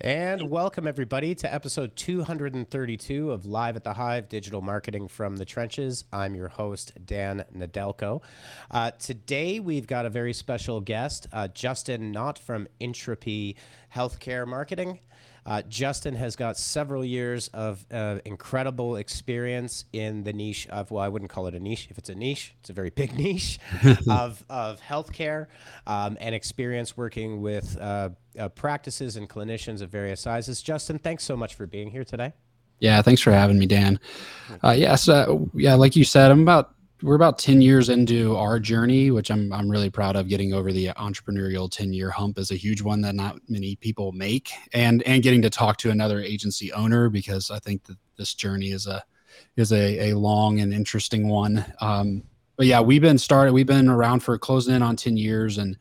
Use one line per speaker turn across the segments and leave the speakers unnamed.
And welcome, everybody, to episode 232 of Live at the Hive Digital Marketing from the Trenches. I'm your host, Dan Nedelko. Uh, today, we've got a very special guest, uh, Justin Knott from Intrepy Healthcare Marketing. Uh, Justin has got several years of uh, incredible experience in the niche of, well, I wouldn't call it a niche. If it's a niche, it's a very big niche of, of healthcare um, and experience working with uh, uh, practices and clinicians of various sizes. Justin, thanks so much for being here today.
Yeah, thanks for having me, Dan. Uh, yes, uh, yeah, like you said, I'm about we're about 10 years into our journey, which I'm I'm really proud of. Getting over the entrepreneurial 10 year hump is a huge one that not many people make, and and getting to talk to another agency owner because I think that this journey is a is a, a long and interesting one. Um, but yeah, we've been started. We've been around for closing in on 10 years, and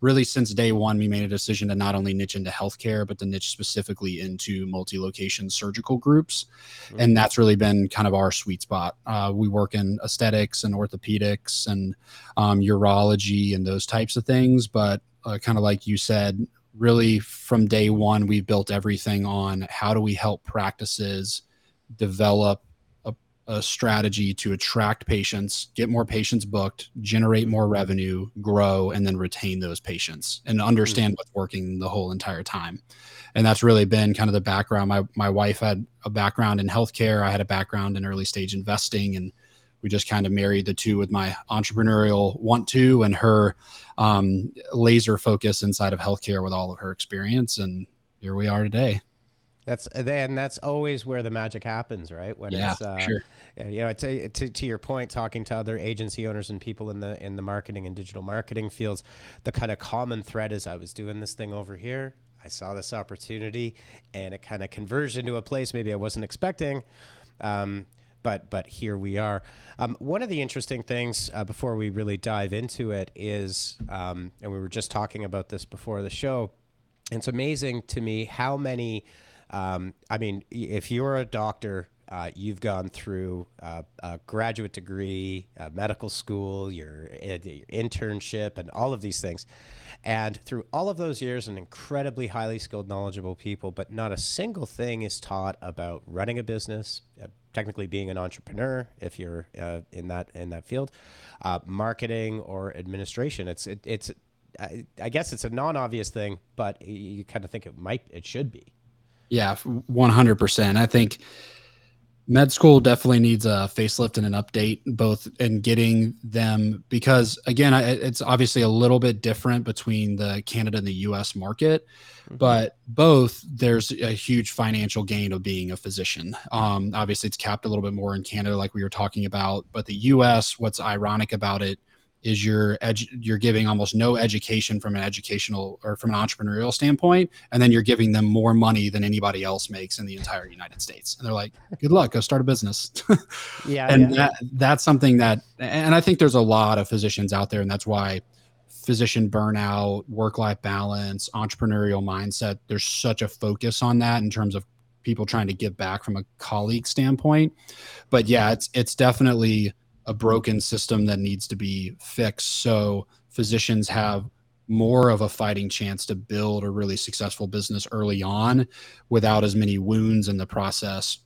really since day one, we made a decision to not only niche into healthcare, but to niche specifically into multi-location surgical groups, mm-hmm. and that's really been kind of our sweet spot. Uh, we work in aesthetics and orthopedics and um, urology and those types of things, but uh, kind of like you said, really from day one, we built everything on how do we help practices develop a strategy to attract patients, get more patients booked, generate more revenue, grow, and then retain those patients and understand mm-hmm. what's working the whole entire time. And that's really been kind of the background. My my wife had a background in healthcare. I had a background in early stage investing, and we just kind of married the two with my entrepreneurial want to and her um, laser focus inside of healthcare with all of her experience. And here we are today.
That's then that's always where the magic happens, right?
When yeah, it's, uh, sure.
You know, to, to, to your point, talking to other agency owners and people in the in the marketing and digital marketing fields, the kind of common thread is I was doing this thing over here, I saw this opportunity, and it kind of converged into a place maybe I wasn't expecting. Um, but but here we are. Um, one of the interesting things uh, before we really dive into it is, um, and we were just talking about this before the show. It's amazing to me how many um, I mean, if you're a doctor, uh, you've gone through uh, a graduate degree, medical school, your, your, internship, and all of these things. And through all of those years, an incredibly highly skilled, knowledgeable people, but not a single thing is taught about running a business, uh, technically being an entrepreneur, if you're uh, in that in that field, uh, marketing or administration. It's it, it's I guess it's a non-obvious thing, but you kind of think it might it should be.
Yeah, 100%. I think med school definitely needs a facelift and an update both in getting them because again it's obviously a little bit different between the canada and the us market mm-hmm. but both there's a huge financial gain of being a physician um, obviously it's capped a little bit more in canada like we were talking about but the us what's ironic about it is you're edu- you're giving almost no education from an educational or from an entrepreneurial standpoint and then you're giving them more money than anybody else makes in the entire united states. And they're like good luck go start a business.
Yeah
and
yeah.
That, that's something that and i think there's a lot of physicians out there and that's why physician burnout work life balance entrepreneurial mindset there's such a focus on that in terms of people trying to give back from a colleague standpoint. But yeah it's it's definitely a broken system that needs to be fixed. So physicians have more of a fighting chance to build a really successful business early on without as many wounds in the process.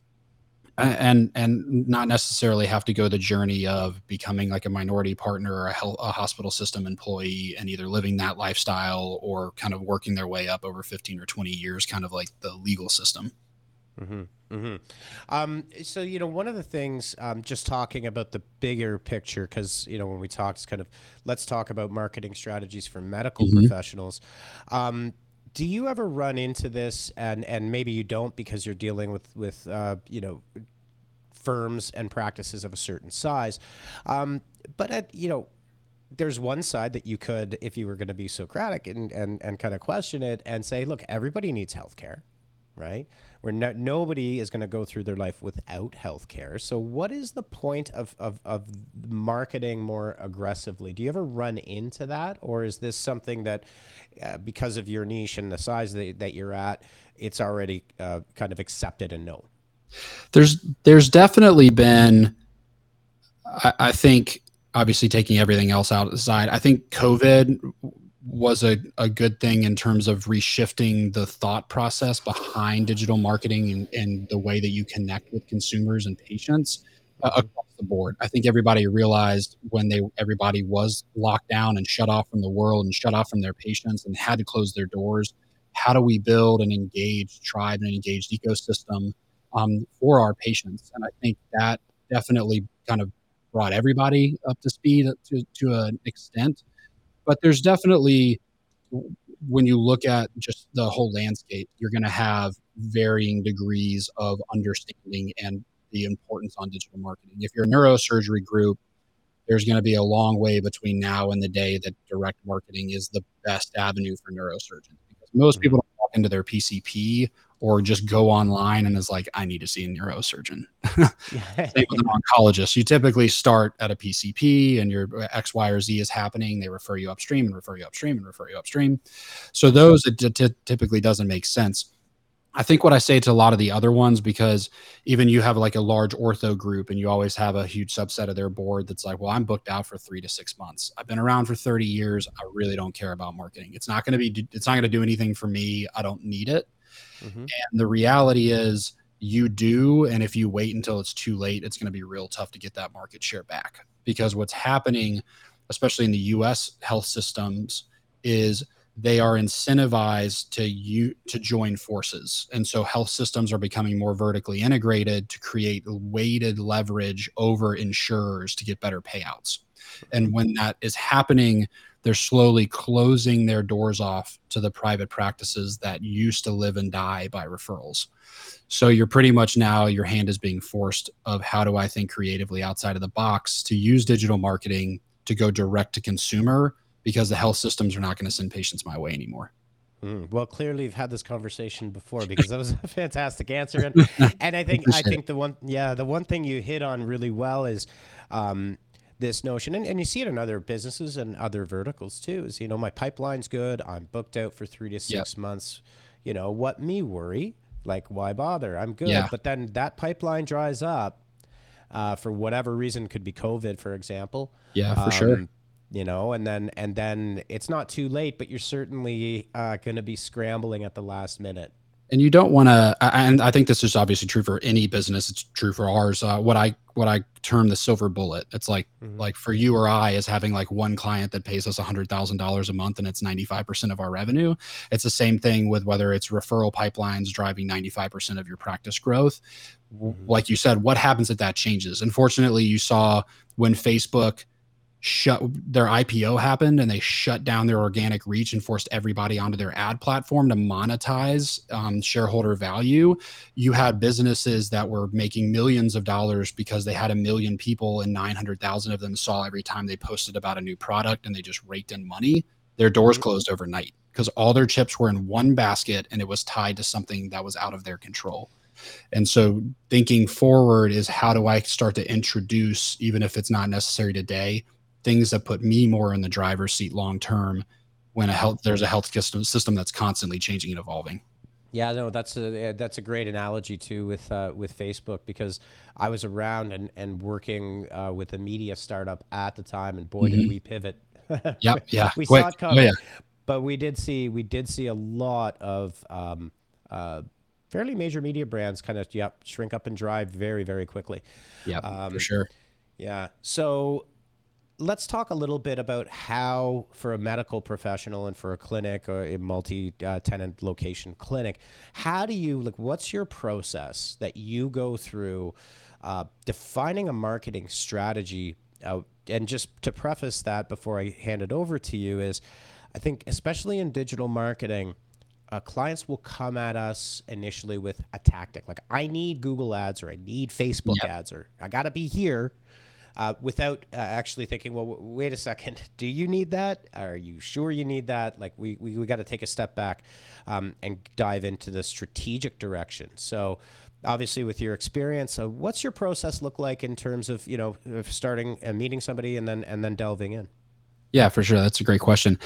And and not necessarily have to go the journey of becoming like a minority partner or a, health, a hospital system employee and either living that lifestyle or kind of working their way up over 15 or 20 years kind of like the legal system
mm-hmm. Mm-hmm. Um, so you know, one of the things, um, just talking about the bigger picture, because you know, when we talk, it's kind of let's talk about marketing strategies for medical mm-hmm. professionals. Um, do you ever run into this, and and maybe you don't because you're dealing with with uh, you know firms and practices of a certain size, um, but at you know there's one side that you could, if you were going to be Socratic and, and, and kind of question it and say, look, everybody needs healthcare, right? where no, nobody is going to go through their life without health care. So, what is the point of, of, of marketing more aggressively? Do you ever run into that? Or is this something that, uh, because of your niche and the size that, that you're at, it's already uh, kind of accepted and known?
There's there's definitely been, I, I think, obviously taking everything else out aside, I think COVID was a, a good thing in terms of reshifting the thought process behind digital marketing and, and the way that you connect with consumers and patients uh, mm-hmm. across the board. I think everybody realized when they everybody was locked down and shut off from the world and shut off from their patients and had to close their doors. How do we build an engaged tribe and an engaged ecosystem um, for our patients? And I think that definitely kind of brought everybody up to speed to, to an extent but there's definitely when you look at just the whole landscape, you're going to have varying degrees of understanding and the importance on digital marketing. If you're a neurosurgery group, there's going to be a long way between now and the day that direct marketing is the best avenue for neurosurgeons because most mm-hmm. people don't walk into their PCP or just go online and is like, I need to see a neurosurgeon. Same with an oncologist. You typically start at a PCP and your uh, X, Y, or Z is happening. They refer you upstream and refer you upstream and refer you upstream. So those it t- typically doesn't make sense. I think what I say to a lot of the other ones, because even you have like a large ortho group and you always have a huge subset of their board that's like, well, I'm booked out for three to six months. I've been around for 30 years. I really don't care about marketing. It's not going to be, it's not going to do anything for me. I don't need it. Mm-hmm. And the reality is, you do. And if you wait until it's too late, it's going to be real tough to get that market share back. Because what's happening, especially in the US health systems, is they are incentivized to you to join forces and so health systems are becoming more vertically integrated to create weighted leverage over insurers to get better payouts and when that is happening they're slowly closing their doors off to the private practices that used to live and die by referrals. So you're pretty much now your hand is being forced of how do I think creatively outside of the box to use digital marketing to go direct to consumer because the health systems are not going to send patients my way anymore.
Mm, well, clearly you've had this conversation before because that was a fantastic answer, and and I think I think the one yeah the one thing you hit on really well is um, this notion, and, and you see it in other businesses and other verticals too, is, you know, my pipeline's good. I'm booked out for three to six yep. months. You know, what me worry? Like, why bother? I'm good. Yeah. But then that pipeline dries up uh, for whatever reason, could be COVID, for example.
Yeah, for um, sure.
You know, and then and then it's not too late, but you're certainly uh, going to be scrambling at the last minute
and you don't want to and i think this is obviously true for any business. It's true for ours. Uh, what i what i term the silver bullet. It's like mm-hmm. like for you or i is having like one client that pays us $100000 a month and it's 95% of our revenue it's the same thing with whether it's referral pipelines driving 95% of your practice growth. Mm-hmm. like you said what happens if that changes? Unfortunately you saw when facebook shut their IPO happened and they shut down their organic reach and forced everybody onto their ad platform to monetize um, shareholder value. You had businesses that were making millions of dollars because they had a million people and 900,000 of them saw every time they posted about a new product and they just raked in money. Their doors mm-hmm. closed overnight because all their chips were in one basket and it was tied to something that was out of their control. And so thinking forward is how do I start to introduce, even if it's not necessary today, things that put me more in the driver's seat long term when a health there's a health system system that's constantly changing and evolving.
Yeah, no, that's a that's a great analogy too with uh, with Facebook because I was around and and working uh, with a media startup at the time, and boy, mm-hmm. did we pivot.
yep, yeah,
we Quick. saw it coming, oh, yeah. but we did see we did see a lot of um, uh, fairly major media brands kind of yep shrink up and drive very very quickly.
Yeah, um, for sure.
Yeah, so let's talk a little bit about how, for a medical professional and for a clinic or a multi-tenant location clinic, how do you like? What's your process that you go through uh, defining a marketing strategy? Uh, and just to preface that before I hand it over to you is, I think especially in digital marketing. Uh, clients will come at us initially with a tactic like I need Google ads or I need Facebook yep. ads or I got to be here uh, without uh, actually thinking, well, w- wait a second, do you need that? Are you sure you need that? Like, we, we, we got to take a step back um, and dive into the strategic direction. So, obviously, with your experience, uh, what's your process look like in terms of, you know, starting and meeting somebody and then, and then delving in?
Yeah, for sure. That's a great question.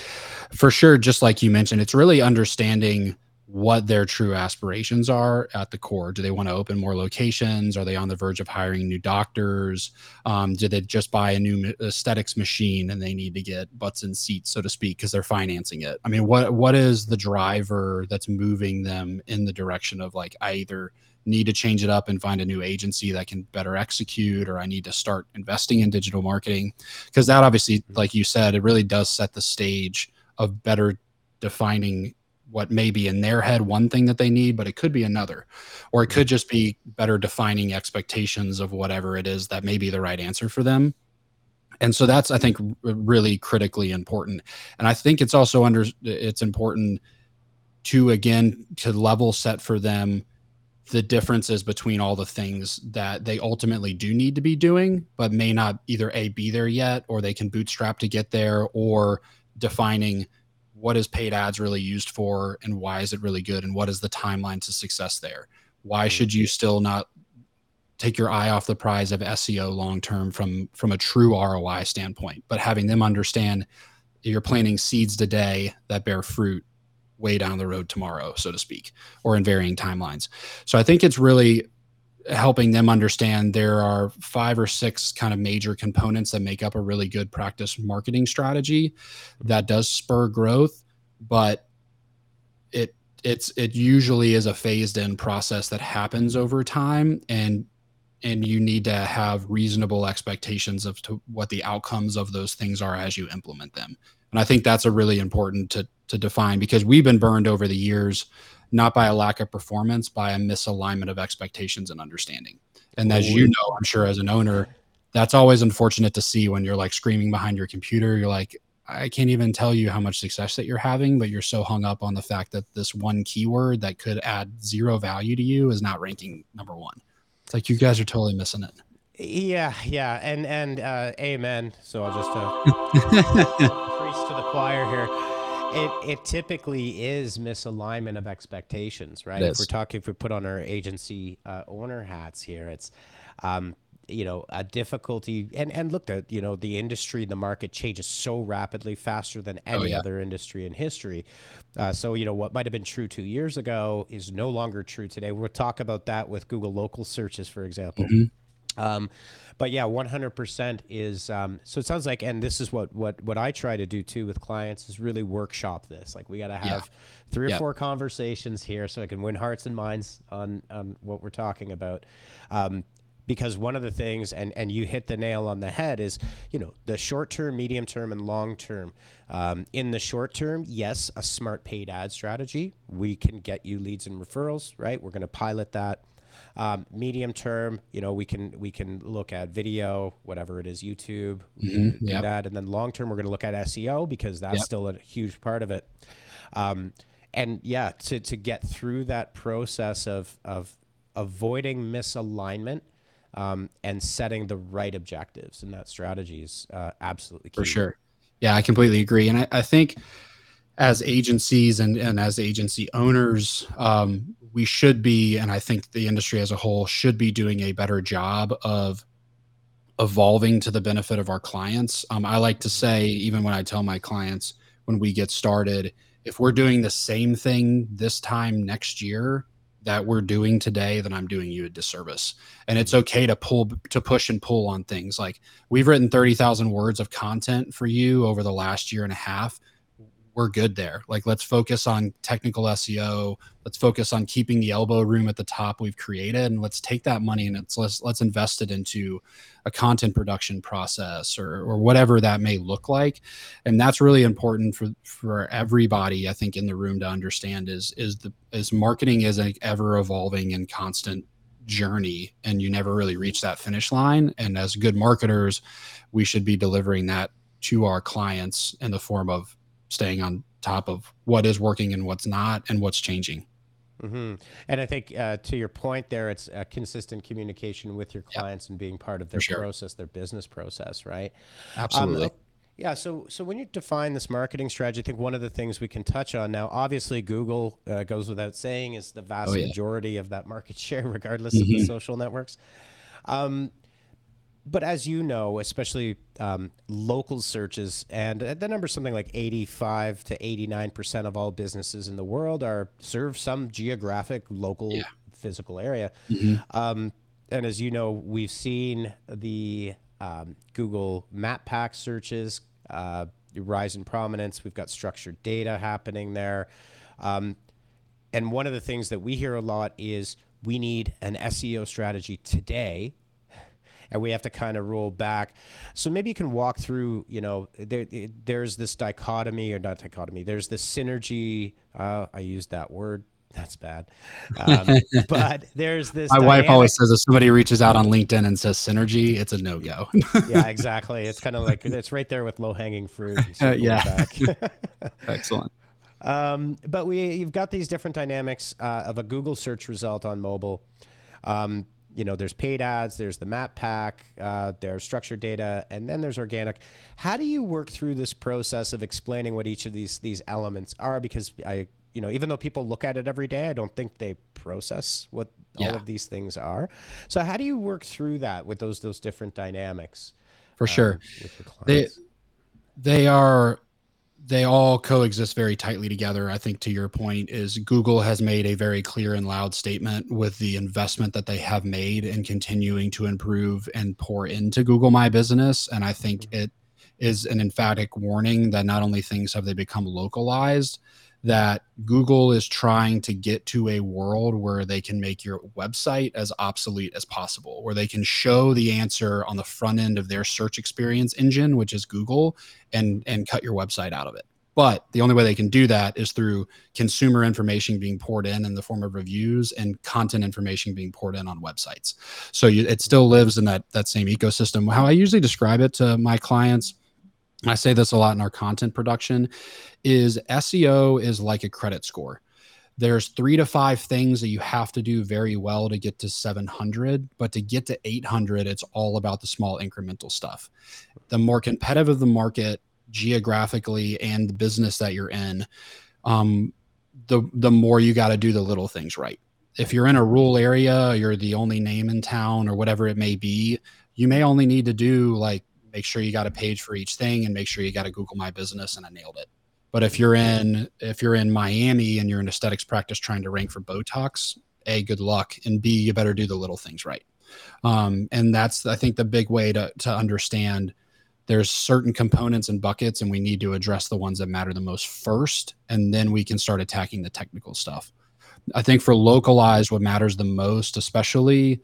For sure, just like you mentioned, it's really understanding what their true aspirations are at the core. Do they want to open more locations? Are they on the verge of hiring new doctors? Um, did they just buy a new aesthetics machine and they need to get butts in seats, so to speak, because they're financing it? I mean, what what is the driver that's moving them in the direction of like I either need to change it up and find a new agency that can better execute or i need to start investing in digital marketing because that obviously mm-hmm. like you said it really does set the stage of better defining what may be in their head one thing that they need, but it could be another. Or it could just be better defining expectations of whatever it is that may be the right answer for them. And so that's I think really critically important. And I think it's also under it's important to again to level set for them the differences between all the things that they ultimately do need to be doing, but may not either A be there yet, or they can bootstrap to get there, or defining what is paid ads really used for and why is it really good and what is the timeline to success there why mm. should you still not take your eye off the prize of SEO long term from from a true ROI standpoint but having them understand you're planting seeds today that bear fruit way down the road tomorrow so to speak or in varying timelines so i think it's really helping them understand there are five or six kind of major components that make up a really good practice marketing strategy that does spur growth but it it's it usually is a phased in process that happens over time and and you need to have reasonable expectations of what the outcomes of those things are as you implement them. And i think that's a really important to to define because we've been burned over the years not by a lack of performance, by a misalignment of expectations and understanding. And as you know, I'm sure as an owner, that's always unfortunate to see when you're like screaming behind your computer. You're like, I can't even tell you how much success that you're having, but you're so hung up on the fact that this one keyword that could add zero value to you is not ranking number one. It's like you guys are totally missing it.
Yeah, yeah, and and uh, amen. So I'll just uh, preach to the choir here it, it typically is misalignment of expectations, right? If we're talking, if we put on our agency uh, owner hats here, it's, um, you know, a difficulty. And and look, at you know, the industry, the market changes so rapidly, faster than oh, any oh, yeah. other industry in history. Uh, so you know, what might have been true two years ago is no longer true today. We'll talk about that with Google local searches, for example. Mm-hmm. Um, but yeah, 100% is. Um, so it sounds like, and this is what what what I try to do too with clients is really workshop this. Like we got to have yeah. three or yep. four conversations here so I can win hearts and minds on on what we're talking about. Um, because one of the things and and you hit the nail on the head is you know the short term medium term and long term um, in the short term yes a smart paid ad strategy we can get you leads and referrals right we're going to pilot that um, medium term, you know, we can we can look at video, whatever it is, YouTube, mm-hmm. yep. that, and then long term, we're going to look at SEO because that's yep. still a huge part of it. Um, and yeah, to to get through that process of of avoiding misalignment um, and setting the right objectives and that strategy is uh, absolutely key.
For sure. Yeah, I completely agree. And I, I think as agencies and, and as agency owners, um, we should be, and I think the industry as a whole should be doing a better job of evolving to the benefit of our clients. Um, I like to say, even when I tell my clients when we get started, if we're doing the same thing this time next year that we're doing today, then I'm doing you a disservice. And it's okay to pull, to push and pull on things. Like we've written 30,000 words of content for you over the last year and a half we're good there. Like let's focus on technical SEO. Let's focus on keeping the elbow room at the top we've created, and let's take that money and it's, let's let's invest it into a content production process or or whatever that may look like. And that's really important for for everybody. I think in the room to understand is is the is marketing is an ever evolving and constant journey and you never really reach that finish line and as good marketers we should be delivering that to our clients in the form of staying on top of what is working and what's not and what's changing.
Mm-hmm. And I think uh, to your point there, it's a consistent communication with your clients and being part of their sure. process, their business process, right?
Absolutely. Um,
yeah. So, so when you define this marketing strategy, I think one of the things we can touch on now, obviously, Google uh, goes without saying is the vast oh, yeah. majority of that market share, regardless mm-hmm. of the mm-hmm. social networks. Um, but as you know, especially um, local searches, and the number is something like 85 to 89 percent of all businesses in the world are serve some geographic, local,
Yeah.
physical area.
Mhm.
Um, and as you know, we've seen the um, Google Map Pack searches uh, rise in prominence. We've got structured data happening there. Um, and one of the things that we hear a lot is we need an SEO strategy today and we have to kind of roll back. So maybe you can walk through, you know, there, there's this dichotomy or not dichotomy, there's this synergy. Uh, I used that word. That's bad. Um, but there's this.
My wife always says if somebody reaches out on LinkedIn and says synergy, it's a no go.
yeah, exactly. It's kind of like it's right there with low hanging fruit. it
yeah. Excellent.
Um, but we you've got these different dynamics uh, of a Google search result on mobile. Um, you know, there's paid ads, there's the map pack, uh, there's structured data, and then there's organic. How do you work through this process of explaining what each of these these elements are? Because I, you know, even though people look at it every day, I don't think they process what all of these things are. So how do you work through that with those those different dynamics?
For sure.
um, with your
They they are they all coexist very tightly together. I think to your point is Google has made a very clear and loud statement with the investment that they have made and continuing to improve and pour into Google My Business. And I think mm-hmm. it is an emphatic warning that not only things have they become localized, that Google is trying to get to a world where they can make your website as obsolete as possible, where they can show the answer on the front end of their search experience engine, which is Google, and and cut your website out of it. But the only way they can do that is through consumer information being poured in in the form of reviews and content information being poured in on websites. So you, it still lives in that that same ecosystem. How I usually describe it to my clients, I say this a lot in our content production, is SEO is like a credit score. There's three to five things that you have to do very well to get to 700, but to get to 800, it's all about the small incremental stuff. The more competitive of the market geographically and the business that you're in, um, the the more you got to do the little things right. If you're in a rural area, you're the only name in town or whatever it may be, you may only need to do like make sure you got a page for each thing and make sure you got a Google My Business and I nailed it. But if you're in if you're in Miami and you're in aesthetics practice trying to rank for Botox, a good luck, and b you better do the little things right. Um, and that's I think the big way to to understand there's certain components and buckets, and we need to address the ones that matter the most first, and then we can start attacking the technical stuff. I think for localized, what matters the most, especially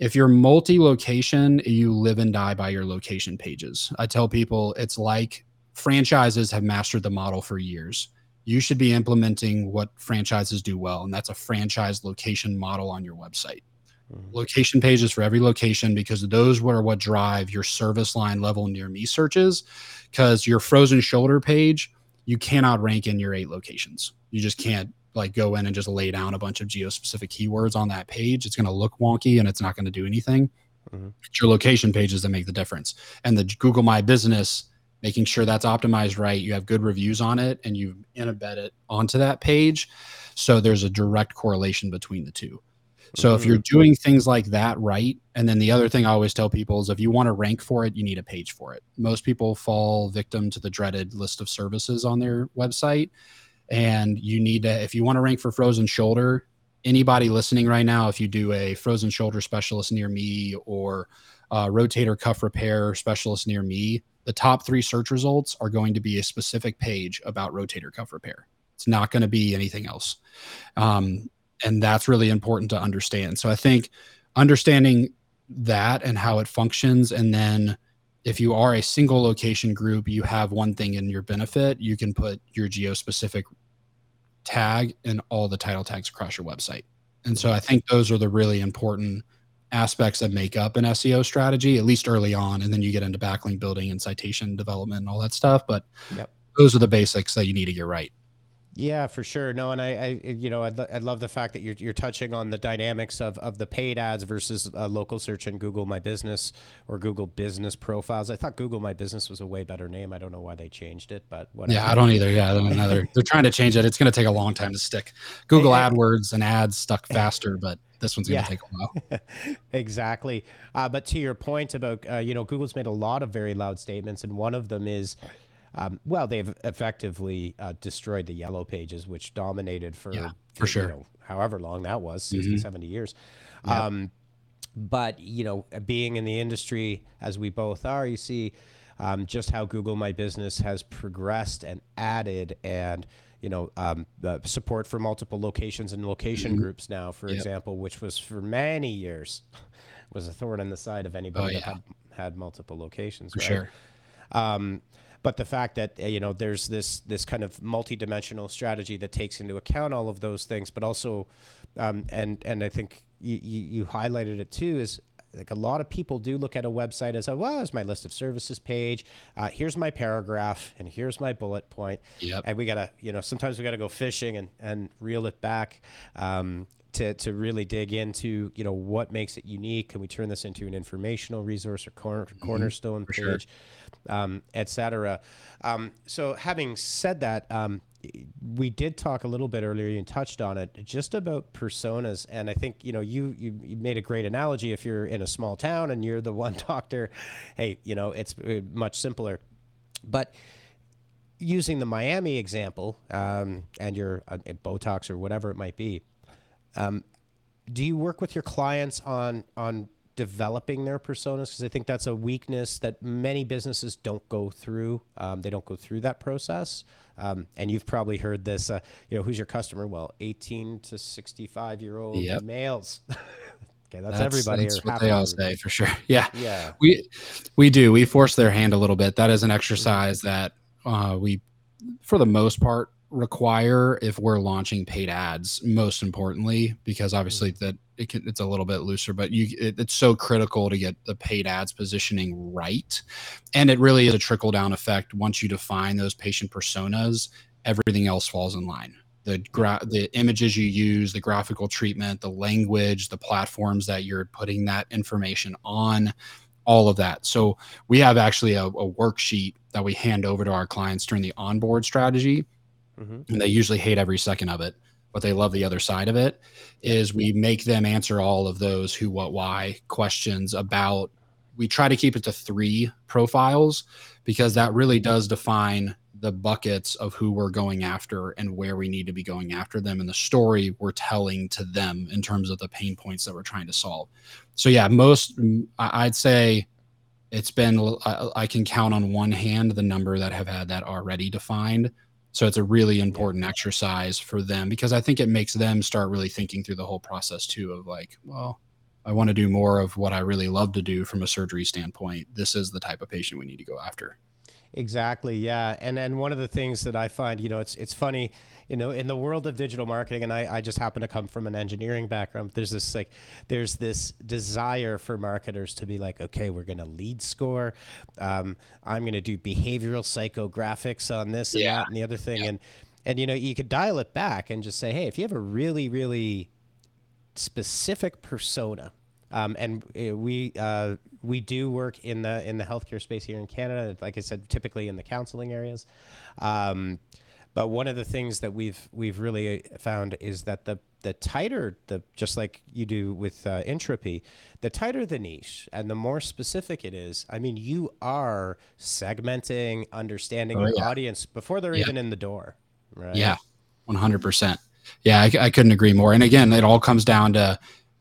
if you're multi-location, you live and die by your location pages. I tell people it's like franchises have mastered the model for years. You should be implementing what franchises do well, and that's a franchise location model on your website.
Mhm.
Location pages for every location because those are what drive your service line level near me searches. Because your frozen shoulder page, you cannot rank in your eight locations. You just can't like go in and just lay down a bunch of geo-specific keywords on that page. It's going to look wonky and it's not going to do anything.
Mhm.
It's your location pages that make the difference. And the Google My Business, making sure that's optimized right, you have good reviews on it, and you embed it onto that page. So there's a direct correlation between the two. So if you're doing things like that right, and then the other thing I always tell people is if you want to rank for it, you need a page for it. Most people fall victim to the dreaded list of services on their website. And you need to, if you want to rank for frozen shoulder, anybody listening right now, if you do a frozen shoulder specialist near me or rotator cuff repair specialist near me, the top three search results are going to be a specific page about rotator cuff repair. It's not going to be anything else. Um, and that's really important to understand. So I think understanding that and how it functions, and then if you are a single location group, you have one thing in your benefit. You can put your geo specific tag and all the title tags across your website. And so I mm-hmm. think those are the really important aspects that make up an SEO strategy, at least early on. And then you get into backlink building and citation development and all that stuff. But
Yep.
those are the basics that you need to get right.
Yeah, for sure. No, and I, I you know, I, I love the fact that you're you're touching on the dynamics of of the paid ads versus uh, local search and Google My Business or Google Business Profiles. I thought Google My Business was a way better name. I don't know why they changed it, but whatever.
Yeah, I don't either. Yeah, another. They're trying to change it. It's going to take a long time to stick. Google AdWords and ads stuck faster, but this one's going to
Yeah.
take a while.
exactly. Uh, but to your point about, uh, you know, Google's made a lot of very loud statements, and one of them is, um, well, they've effectively uh, destroyed the yellow pages, which dominated for,
Yeah, for
you
sure.
know, however long that was 60, 70 years. Um, but, you know, being in the industry as we both are, you see um, just how Google My Business has progressed and added and, you know, um, the support for multiple locations and location groups now, for
Yep.
example, which was for many years was a thorn in the side of anybody that
yeah.
had, had multiple locations.
For
right?
sure.
Um, but the fact that uh, you know there's this this kind of multi-dimensional strategy that takes into account all of those things, but also, um, and and I think you, you you highlighted it too is like a lot of people do look at a website as a well, here's my list of services page, uh, here's my paragraph, and here's my bullet point,
Yep.
and we gotta you know sometimes we gotta go fishing and and reel it back. Um, to, to really dig into you know what makes it unique can we turn this into an informational resource or corner, cornerstone
Mm-hmm. sure.
Um, etc. Um, so, having said that, um, we did talk a little bit earlier. You touched on it, just about personas, and I think you know you, you you made a great analogy. If you're in a small town and you're the one doctor, hey, you know it's uh, much simpler. But using the Miami example, um, and your uh, Botox or whatever it might be, do you work with your clients on on developing their personas because i think that's a weakness that many businesses don't go through um, they don't go through that process um, and you've probably heard this uh, you know who's your customer well 18 to 65 year old
Yep.
males okay that's, everybody
That's what they all
everybody.
say for sure. Yeah.
yeah
we we do we force their hand a little bit that is an exercise that uh, we for the most part require if we're launching paid ads most importantly because mm-hmm. obviously that it can, it's a little bit looser but you it, it's so critical to get the paid ads positioning right. And it really is a trickle down effect. Once you define those patient personas everything else falls in line. The gra- the images you use the graphical treatment the language the platforms that you're putting that information on all of that. So we have actually a, a worksheet that we hand over to our clients during the onboard strategy
Mhm.
and they usually hate every second of it but they love the other side of it is we make them answer all of those who what why questions about we try to keep it to three profiles because that really does define the buckets of who we're going after and where we need to be going after them and the story we're telling to them in terms of the pain points that we're trying to solve. So yeah most i'd say it's been I can count on one hand the number that have had that already defined so it's a really important exercise for them because I think it makes them start really thinking through the whole process too of like, well, I want to do more of what I really love to do from a surgery standpoint. This is the type of patient we need to go after.
Exactly. Yeah. And then one of the things that I find, you know, it's it's funny, you know, in the world of digital marketing, and I, I just happen to come from an engineering background. There's this like there's this desire for marketers to be like, okay, we're gonna lead score. Um, I'm gonna do behavioral psychographics on this and
Yeah.
that and the other thing. And and you know, you could dial it back and just say, hey, if you have a really, really specific persona. Um, and uh, we uh, we do work in the in the healthcare space here in Canada. Like I said, typically in the counseling areas. Um, but one of the things that we've we've really found is that the the tighter the just like you do with uh, Intrepy, the tighter the niche and the more specific it is. I mean, you are segmenting, understanding
Oh,
your
yeah.
audience before they're
Yeah.
even in the door. Right.
Yeah, 100%. Yeah, I, I couldn't agree more. And again, it all comes down to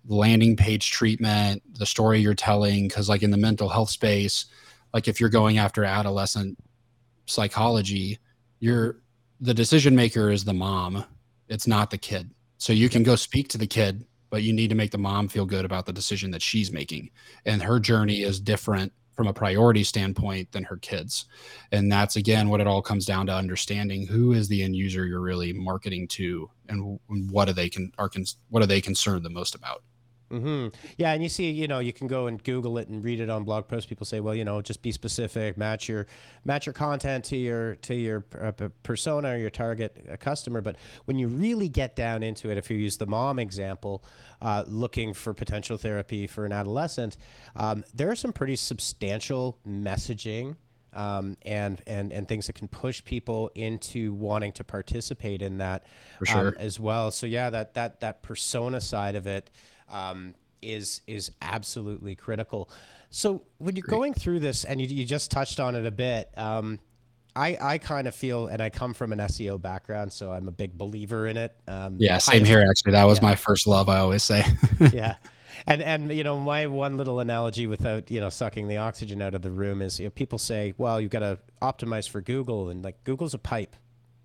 landing page treatment, the story you're telling. Because, like in the mental health space, like if you're going after adolescent psychology, you're the decision maker is the mom, it's not the kid. So you can go speak to the kid, but you need to make the mom feel good about the decision that she's making. And her journey is different from a priority standpoint than her kids. And that's again what it all comes down to understanding who is the end user you're really marketing to and what are they can are what are they concerned the most about.
Hmm Yeah, and you see, you know, you can go and Google it and read it on blog posts. People say, well, you know, just be specific, match your match your content to your to your uh, persona or your target uh, customer. But when you really get down into it, if you use the mom example, uh, looking for potential therapy for an adolescent, um, there are some pretty substantial messaging um, and and and things that can push people into wanting to participate in that
For
um,
sure.
as well. So yeah, that that that persona side of it um, is is absolutely critical. So when you're
Great.
going through this, and you, you just touched on it a bit, um, I I kind of feel, and I come from an SEO background, so I'm a big believer in it. Um,
Yeah, same here. Actually, that was
yeah
my first love. I always say.
yeah. And and you know my one little analogy without you know sucking the oxygen out of the room is you know, people say well you've got to optimize for Google and like Google's a pipe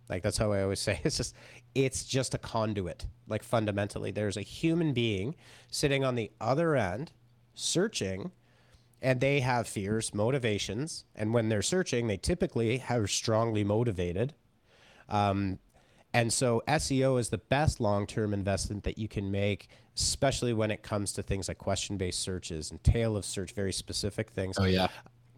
like that's how I always say it's just it's just a conduit like fundamentally there's a human being sitting on the other end searching and they have fears motivations and when they're searching they typically are strongly motivated um, and so SEO is the best long-term investment that you can make, especially when it comes to things like question-based searches and tail of search, very specific things.
oh yeah.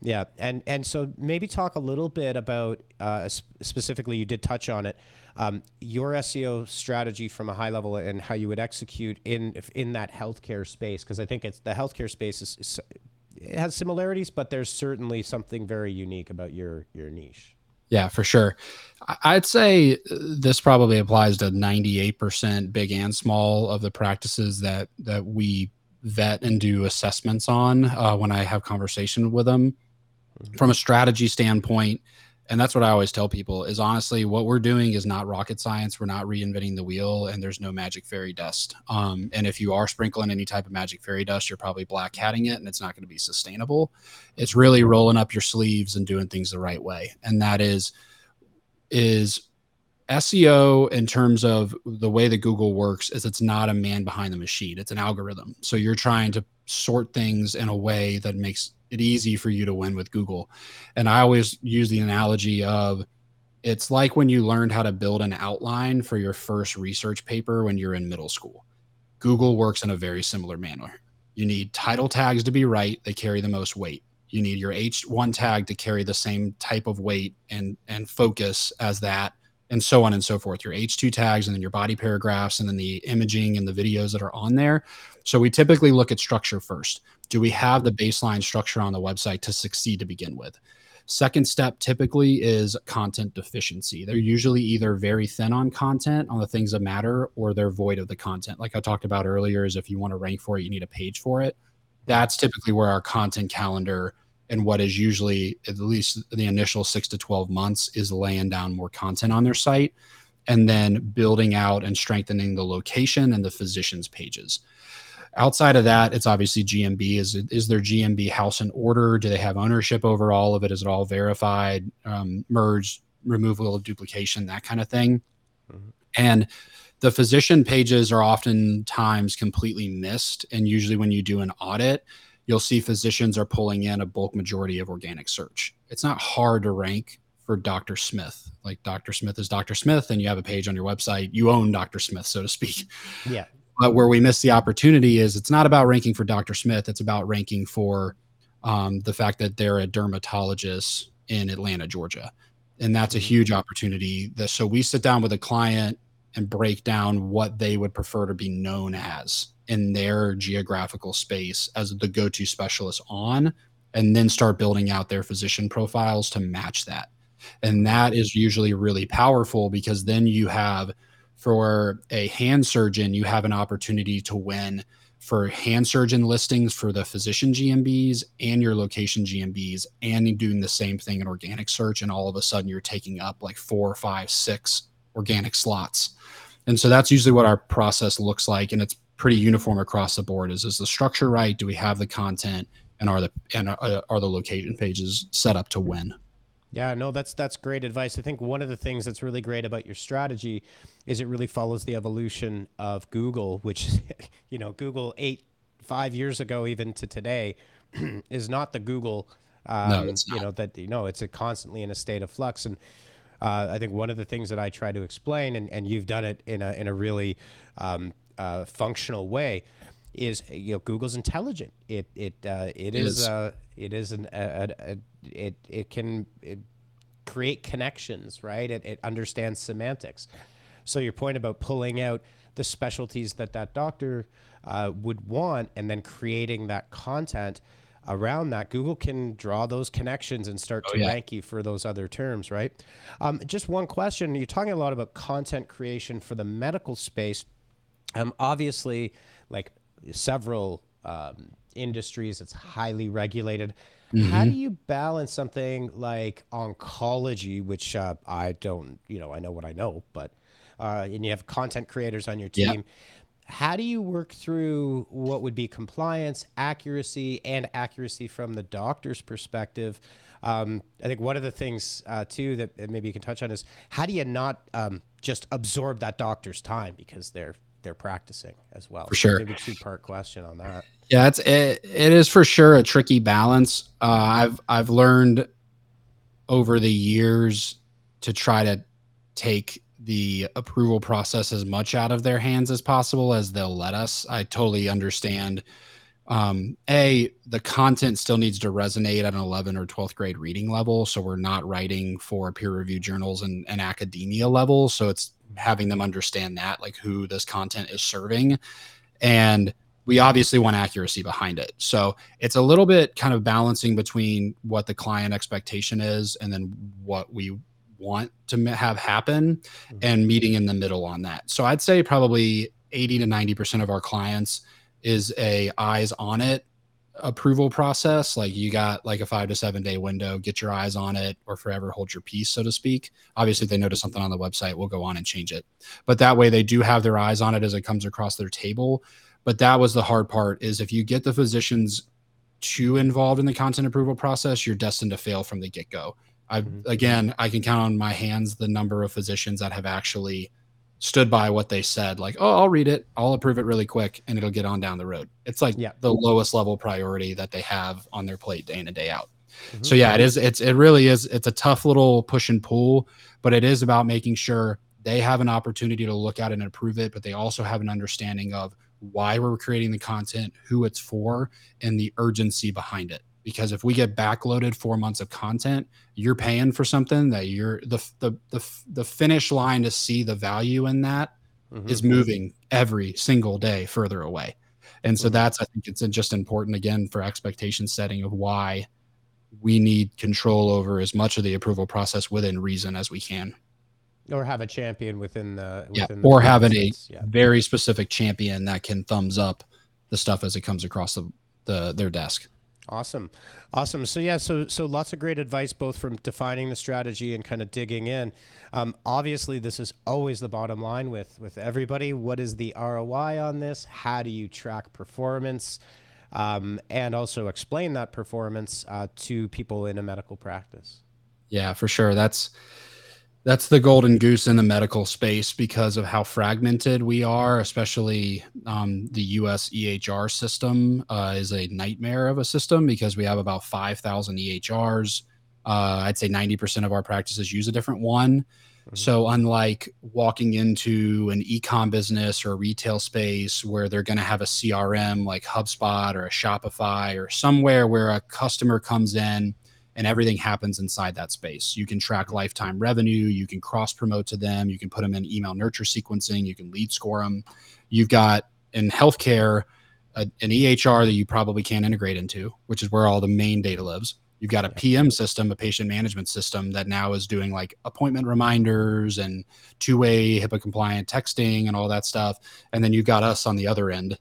Yeah, and and so maybe talk a little bit about uh, specifically. You did touch on it. Um, your SEO strategy from a high level and how you would execute in in that healthcare space, because I think it's the healthcare space is, is it has similarities, but there's certainly something very unique about your your niche.
Yeah, for sure. I'd say this probably applies to 98% big and small of the practices that that we vet and do assessments on uh, when I have conversation with them. From a strategy standpoint. And that's what I always tell people is honestly what we're doing is not rocket science. We're not reinventing the wheel and there's no magic fairy dust. Um, and if you are sprinkling any type of magic fairy dust, you're probably black hatting it and it's not going to be sustainable. It's really rolling up your sleeves and doing things the right way. And that is is SEO in terms of the way that Google works is it's not a man behind the machine. It's an algorithm. So you're trying to sort things in a way that makes it easy for you to win with Google. And I always use the analogy of it's like when you learned how to build an outline for your first research paper when you're in middle school. Google works in a very similar manner. You need title tags to be right, they carry the most weight. You need your H1 tag to carry the same type of weight and and focus as that and so on and so forth. Your H2 tags and then your body paragraphs and then the imaging and the videos that are on there. So we typically look at structure first. Do we have the baseline structure on the website to succeed to begin with? Second step typically is content deficiency. They're usually either very thin on content on the things that matter or they're void of the content. Like I talked about earlier, is if you want to rank for it, you need a page for it. That's typically where our content calendar and what is usually at least the initial six to 12 months is laying down more content on their site and then building out and strengthening the location and the physicians pages. Outside of that it's obviously gmb is is their gmb house in order? Do they have ownership over all of it? Is it all verified um, merged removal of duplication that kind of thing?
Mhm.
and the physician pages are oftentimes completely missed and usually when you do an audit you'll see physicians are pulling in a bulk majority of organic search it's not hard to rank for dr smith like dr smith is dr smith and you have a page on your website you own dr smith so to speak
Yeah.
but where we miss the opportunity is it's not about ranking for Dr. Smith. It's about ranking for um, the fact that they're a dermatologist in Atlanta, Georgia. And that's a
Mhm.
huge opportunity. That, so we sit down with a client and break down what they would prefer to be known as in their geographical space as the go to specialist on, and then start building out their physician profiles to match that. And that is usually really powerful because then you have for a hand surgeon, you have an opportunity to win for hand surgeon listings for the physician GMBs and your location GMBs, and doing the same thing in organic search. And all of a sudden, you're taking up like four, five, six organic slots. And so that's usually what our process looks like. And it's pretty uniform across the board. Is is the structure right? Do we have the content? And are the and are, are the location pages set up to win?
Yeah, no, that's that's great advice. I think one of the things that's really great about your strategy is it really follows the evolution of Google, which you know, Google eight, five years ago, even to today, is not the Google. Um,
No, it's
You know that you know it's a constantly in a state of flux, and uh, I think one of the things that I try to explain, and, and you've done it in a in a really um, uh, functional way, is you know Google's intelligent. It it uh, it, it is, is. Uh, it is an a, a, a, it it can it create connections, right? It it understands semantics. So your point about pulling out the specialties that that doctor uh, would want and then creating that content around that, Google can draw those connections and start oh, to yeah. rank you for those other terms, right? Um, just one question. You're talking a lot about content creation for the medical space. Um, obviously, like several um, industries, it's highly regulated. Mm-hmm. How do you balance something like oncology, which uh, I don't, you know, I know what I know, but uh, and you have content creators on your team. Yep how do you work through what would be compliance, accuracy, and accuracy from the doctor's perspective? Um, I think one of the things uh, too that maybe you can touch on is how do you not um, just absorb that doctor's time because they're they're practicing as well.
For sure,
maybe two part question on that.
Yeah, it's it, it is for sure a tricky balance. Uh, I've I've learned over the years to try to take the approval process as much out of their hands as possible as they'll let us. I totally understand. Um, a the content still needs to resonate at an 11 or 12th grade reading level, so we're not writing for peer reviewed journals and, and academia level. So it's having them understand that, like who this content is serving, and we obviously want accuracy behind it. So it's a little bit kind of balancing between what the client expectation is and then what we want to have happen mm-hmm. and meeting in the middle on that. So I'd say probably 80 to 90% of our clients is a eyes on it approval process. Like you got like a five to seven day window, get your eyes on it or forever hold your peace, so to speak. Obviously, if they notice something on the website, we'll go on and change it. But that way they do have their eyes on it as it comes across their table. But that was the hard part is if you get the physicians too involved in the content approval process, you're destined to fail from the get go I mm-hmm. again, I can count on my hands the number of physicians that have actually stood by what they said. Like, oh, I'll read it, I'll approve it really quick, and it'll get on down the road. It's like yeah. the lowest level priority that they have on their plate day in and day out. Mm-hmm. So yeah, it is. It's it really is. It's a tough little push and pull, but it is about making sure they have an opportunity to look at it and approve it, but they also have an understanding of why we're creating the content, who it's for, and the urgency behind it because if we get backloaded four months of content you're paying for something that you're the the the, the finish line to see the value in that mm-hmm. is moving every single day further away and so mm-hmm. that's i think it's just important again for expectation setting of why we need control over as much of the approval process within reason as we can
or have a champion within the
yeah within or having a yeah. very specific champion that can thumbs up the stuff as it comes across the, the their desk
Awesome. Awesome. So yeah, so so lots of great advice both from defining the strategy and kind of digging in. Um, obviously, this is always the bottom line with with everybody. What is the ROI on this? How do you track performance? Um, and also explain that performance uh, to people in a medical practice.
Yeah, for sure. That's that's the golden goose in the medical space because of how fragmented we are, especially um, the US EHR system uh, is a nightmare of a system because we have about 5,000 EHRs. Uh, I'd say 90% of our practices use a different one. Mm-hmm. So, unlike walking into an ecom business or a retail space where they're going to have a CRM like HubSpot or a Shopify or somewhere where a customer comes in and everything happens inside that space. You can track lifetime revenue, you can cross promote to them, you can put them in email nurture sequencing, you can lead score them. You've got in healthcare a, an EHR that you probably can't integrate into, which is where all the main data lives. You've got a PM system, a patient management system that now is doing like appointment reminders and two way HIPAA compliant texting and all that stuff. And then you've got us on the other end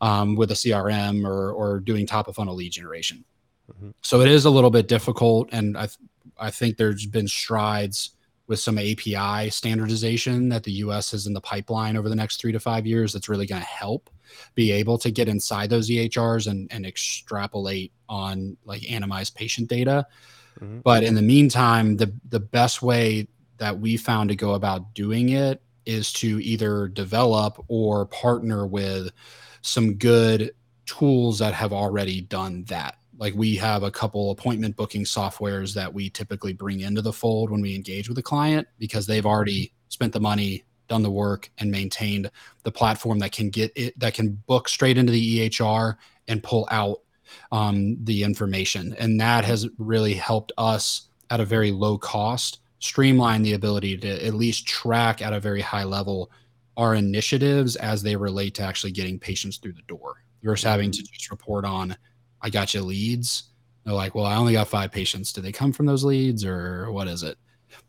um, with a CRM or, or doing top of funnel lead generation. Mm-hmm. So it is a little bit difficult, and I th- I think there's been strides with some API standardization that the U.S. has in the pipeline over the next three to five years. That's really going to help be able to get inside those EHRs and and extrapolate on like anonymized patient data. Mm-hmm. But in the meantime, the the best way that we found to go about doing it is to either develop or partner with some good tools that have already done that like we have a couple appointment booking softwares that we typically bring into the fold when we engage with a client because they've already spent the money done the work, and maintained the platform that can get it that can book straight into the EHR and pull out um, the information. And that has really helped us at a very low cost streamline the ability to at least track at a very high level our initiatives as they relate to actually getting patients through the door versus having to just report on, I got you leads. They're like, well, I only got five patients. Do they come from those leads or what is it?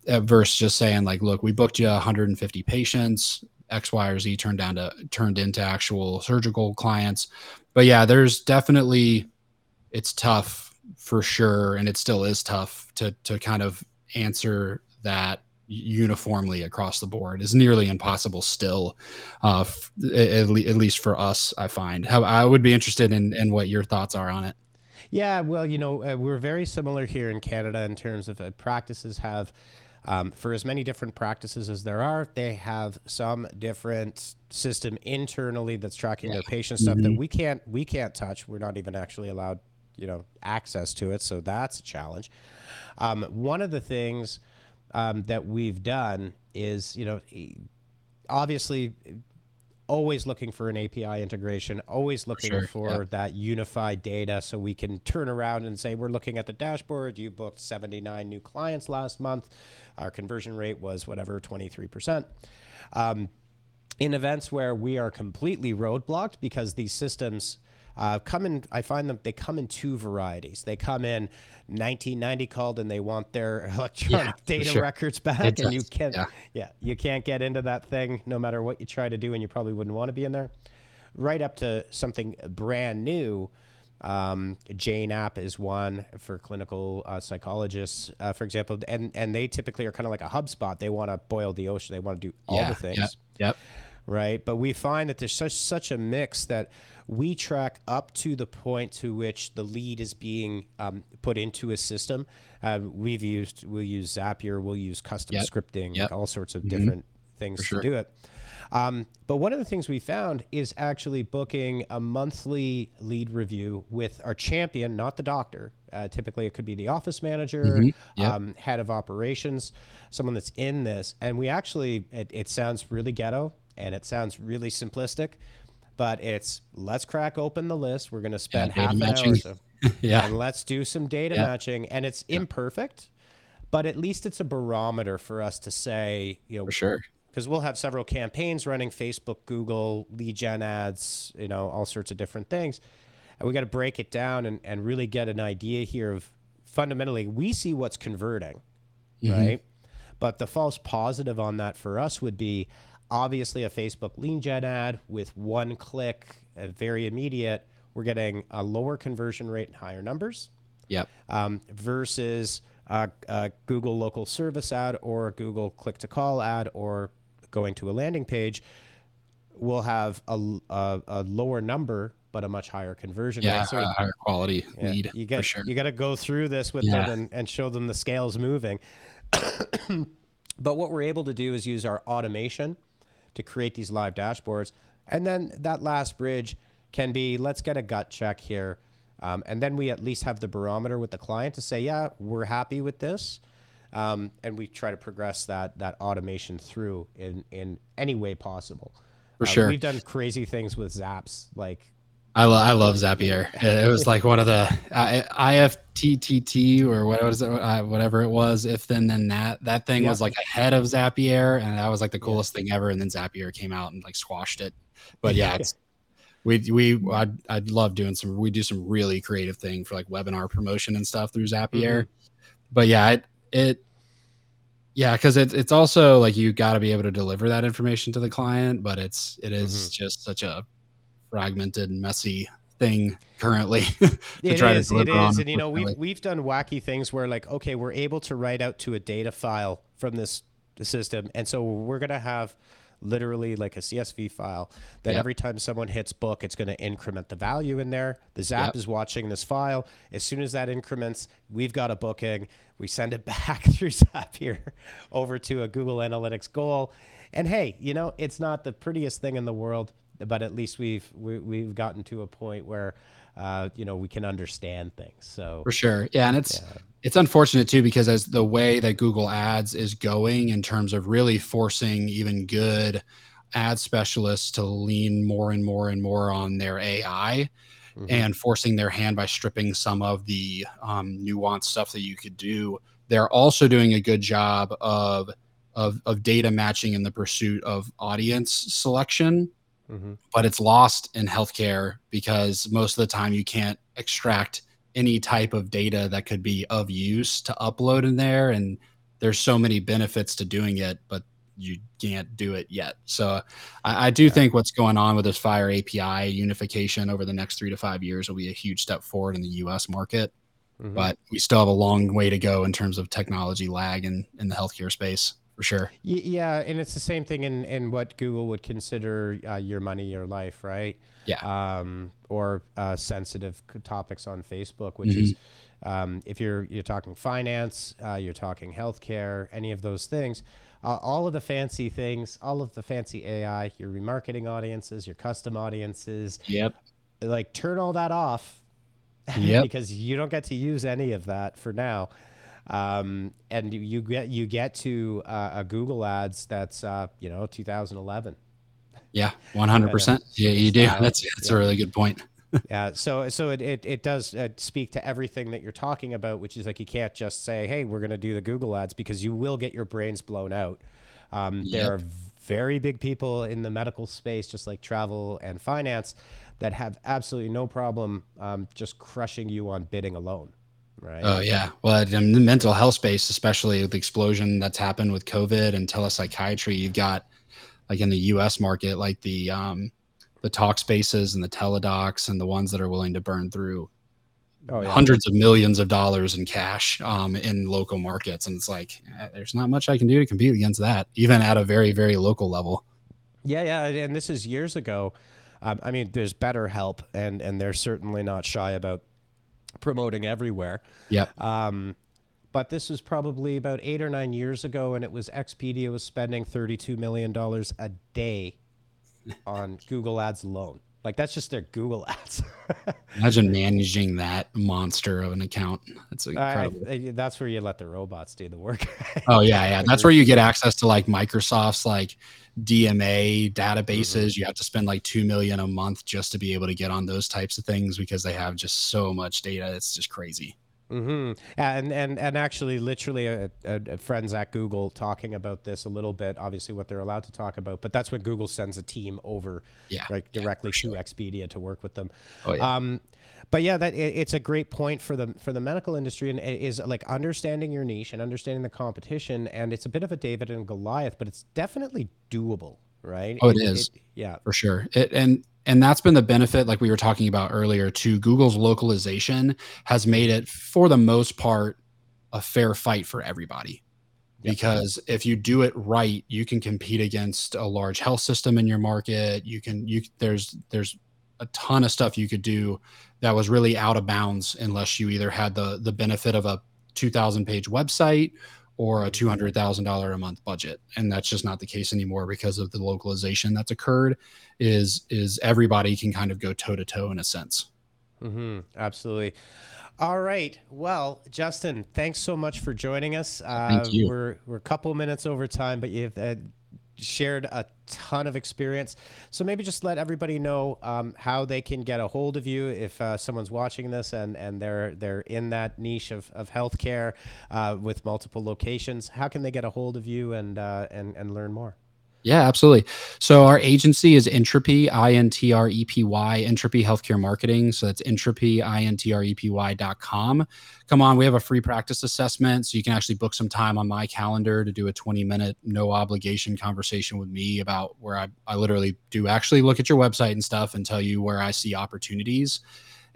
Uh, versus just saying like, look, we booked you 150 patients. X, Y, or Z turned down to turned into actual surgical clients. But yeah, there's definitely it's tough for sure, and it still is tough to to kind of answer that uniformly across the board is nearly impossible still uh, at, le- at, least for us i find how i would be interested in in what your thoughts are on it
yeah well you know uh, we're very similar here in canada in terms of uh, practices have um, for as many different practices as there are they have some different system internally that's tracking yeah. their patient stuff mm-hmm. that we can't we can't touch we're not even actually allowed you know access to it so that's a challenge um, one of the things um, that we've done is, you know, obviously always looking for an API integration, always looking for, sure. for that unified data so we can turn around and say, we're looking at the dashboard. You booked 79 new clients last month. Our conversion rate was whatever, 23%. Um, in events where we are completely roadblocked because these systems uh, come in, I find them, they come in two varieties. They come in 1990 called and they want their electronic yeah, data sure. records back it and does. you can't yeah. yeah you can't get into that thing no matter what you try to do and you probably wouldn't want to be in there right up to something brand new um, Jane app is one for clinical uh, psychologists, uh, for example, and and they typically are kind of like a HubSpot. They want to boil the ocean. They want to do all yeah, the things.
Yep. yep.
Right. But we find that there's such such a mix that we track up to the point to which the lead is being um, put into a system. Uh, we've used, we'll use Zapier, we'll use custom yep. scripting, yep. all sorts of mm-hmm. different things sure. to do it. Um, but one of the things we found is actually booking a monthly lead review with our champion, not the doctor. Uh, typically, it could be the office manager, mm-hmm. yep. um, head of operations, someone that's in this. And we actually, it, it sounds really ghetto and it sounds really simplistic but it's let's crack open the list. We're going to spend yeah, half an matching. hour. So, yeah. And let's do some data yeah. matching. And it's yeah. imperfect, but at least it's a barometer for us to say, you know,
for sure.
Because we'll have several campaigns running Facebook, Google, lead gen ads, you know, all sorts of different things. And we got to break it down and, and really get an idea here of fundamentally, we see what's converting, mm-hmm. right? But the false positive on that for us would be obviously a Facebook lead gen ad with one click, uh, very immediate. We're getting a lower conversion rate and higher numbers.
Yep.
Um, versus a, a, Google local service ad or a Google click to call ad or going to a landing page will have a, a, a lower number but a much higher conversion
yeah, rate. So higher quality yeah, lead.
You get
sure.
you got to go through this with yeah. them and, and show them the scales moving. but what we're able to do is use our automation to create these live dashboards. And then that last bridge can be let's get a gut check here. Um, and then we at least have the barometer with the client to say, yeah, we're happy with this. Um, and we try to progress that that automation through in in any way possible.
For uh, sure,
we've done crazy things with Zaps, like
I, lo- I love Zapier. It was like one of the uh, IFTTT or what was it, uh, whatever it was. If then then that that thing yeah. was like ahead of Zapier, and that was like the coolest thing ever. And then Zapier came out and like squashed it. But yeah, it's we we I'd, I'd love doing some. We do some really creative thing for like webinar promotion and stuff through Zapier. Mm-hmm. But yeah, it it yeah, because it's it's also like you got to be able to deliver that information to the client, but it's it is mm-hmm. just such a fragmented, messy thing currently to try to
it is, it is. and you know we've, we've done wacky things where like okay we're able to write out to a data file from this system and so we're going to have literally like a csv file that yep. every time someone hits book it's going to increment the value in there the zap yep. is watching this file as soon as that increments we've got a booking we send it back through zapier over to a google analytics goal and hey you know it's not the prettiest thing in the world but at least we've we, have we have gotten to a point where uh, you know we can understand things. So
for sure, yeah, and it's yeah. it's unfortunate too because as the way that Google Ads is going in terms of really forcing even good ad specialists to lean more and more and more on their AI
Mhm.
and forcing their hand by stripping some of the um, nuanced stuff that you could do. They're also doing a good job of of, of data matching in the pursuit of audience selection
Mhm.
but it's lost in healthcare because most of the time you can't extract any type of data that could be of use to upload in there and there's so many benefits to doing it but you can't do it yet so i, I do
Yeah.
think what's going on with this FHIR api unification over the next three to five years will be a huge step forward in the us market
Mhm.
but we still have a long way to go in terms of technology lag in, in the healthcare space for sure
Yeah, and it's the same thing in, in what Google would consider uh, your money, your life, right?
Yeah.
Um, or uh, sensitive topics on Facebook, which is um, if you're you're talking finance, uh, you're talking healthcare, any of those things, uh, all of the fancy things, all of the fancy AI, your remarketing audiences, your custom audiences,
yep
like turn all that off
Yep.
because you don't get to use any of that for now um, and you, you get you get to uh, a google ads that's uh, you know 2011
yeah 100% yeah you do. That's that's
Yeah.
a really good point.
Yeah so so it, it, it does uh, speak to everything that you're talking about which is like you can't just say hey we're going to do the google ads because you will get your brains blown out. Um,
Yep.
there are very big people in the medical space just like travel and finance that have absolutely no problem um, just crushing you on bidding alone right
Oh yeah. Well, in the mental health space, especially with the explosion that's happened with COVID and telepsychiatry, you've got like in the U.S. market, like the um, the Talkspaces and the Teladocs and the ones that are willing to burn through
oh yeah
hundreds of millions of dollars in cash um, in local markets, and it's like eh, there's not much I can do to compete against that, even at a very very local level.
Yeah, yeah, and this is years ago. Um, I mean, there's BetterHelp, and and they're certainly not shy about promoting everywhere.
Yeah.
Um, but this was probably about eight or nine years ago, and it was Expedia was spending thirty-two million dollars a day on Google Ads alone. Like that's just their Google Ads.
Imagine managing that monster of an account. That's incredible.
I- that's where you let the robots do the work.
Oh yeah, yeah. That's where you get access to like Microsoft's like DMA mm-hmm. databases. You have to spend like two million a month just to be able to get on those types of things because they have just so much data. It's just crazy.
Hmm And and and actually, literally, a, a, a friends at Google talking about this a little bit. Obviously, what they're allowed to talk about, but that's when Google sends a team over,
Yeah. yeah,
directly
for sure.
to Expedia to work with them.
Oh yeah.
Um, but yeah, that it, it's a great point for the for the medical industry, and it is like understanding your niche and understanding the competition. And it's a bit of a David and Goliath, but it's definitely doable, right?
Oh, it is.
yeah.
for sure it, and and that's been the benefit like we were talking about earlier to google's localization has made it for the most part a fair fight for everybody
Yep.
because if you do it right you can compete against a large health system in your market you can you there's there's a ton of stuff you could do that was really out of bounds unless you either had the the benefit of a 2000 page website or a $200,000 a month budget and that's just not the case anymore because of the localization that's occurred is is everybody can kind of go toe to toe in a sense
Mm-hmm. Absolutely. All right. Well, Justin, thanks so much for joining us. Uh,
Thank you.
We're we're a couple minutes over time, but you've uh, shared a ton of experience. So maybe just let everybody know um, how they can get a hold of you if uh, someone's watching this and and they're they're in that niche of of healthcare uh, with multiple locations. How can they get a hold of you and uh, and and learn more?
Yeah, absolutely. So our agency is Intrepy, I N T R E P Y, Intrepy Healthcare Marketing. So that's Intrepy, I N T R E P Y dot com. Come on, we have a free practice assessment. So you can actually book some time on my calendar to do a 20 minute, no obligation conversation with me about where I, I literally do actually look at your website and stuff and tell you where I see opportunities.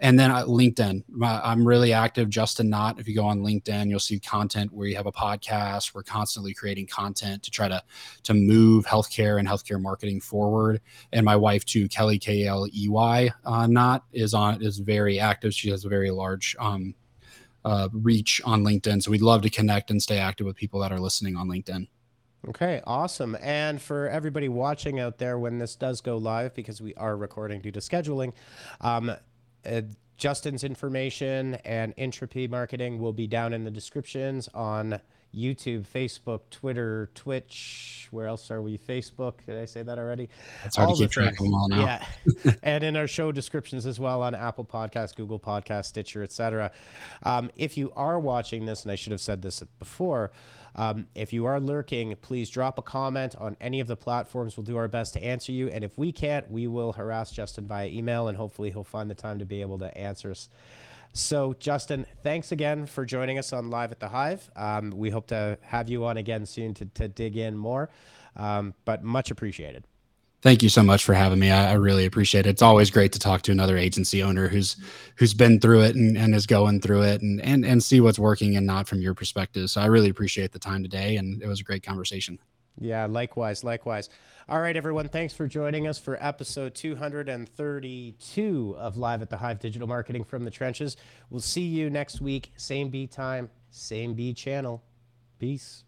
And then uh, LinkedIn, I'm really active. Justin Knott. If you go on LinkedIn, you'll see content where you have a podcast. We're constantly creating content to try to to move healthcare and healthcare marketing forward. And my wife too, Kelly K L E Y uh, Knott, is on is very active. She has a very large um, uh, reach on LinkedIn. So we'd love to connect and stay active with people that are listening on LinkedIn.
Okay, awesome. And for everybody watching out there, when this does go live, because we are recording due to scheduling, um, uh, Justin's information and Intrepy Marketing will be down in the descriptions on YouTube, Facebook, Twitter, Twitch. Where else are we? Facebook. Did I say that already?
It's hard
All
to keep track of them all now.
Yeah, and in our show descriptions as well on Apple Podcasts, Google Podcasts, Stitcher, etc. Um, if you are watching this, and I should have said this before, um, if you are lurking, please drop a comment on any of the platforms. We'll do our best to answer you, and if we can't, we will harass Justin via email, and hopefully he'll find the time to be able to answer us. So, Justin, thanks again for joining us on Live at the Hive. Um, we hope to have you on again soon to, to dig in more, um, but much appreciated.
Thank you so much for having me. I, I really appreciate it. It's always great to talk to another agency owner who's who's been through it and, and is going through it and, and and see what's working and not from your perspective. So I really appreciate the time today and it was a great conversation.
Yeah, likewise, likewise. All right, everyone, thanks for joining us for episode 232 of Live at the Hive Digital Marketing from the Trenches. We'll see you next week, same B time, same B channel. Peace.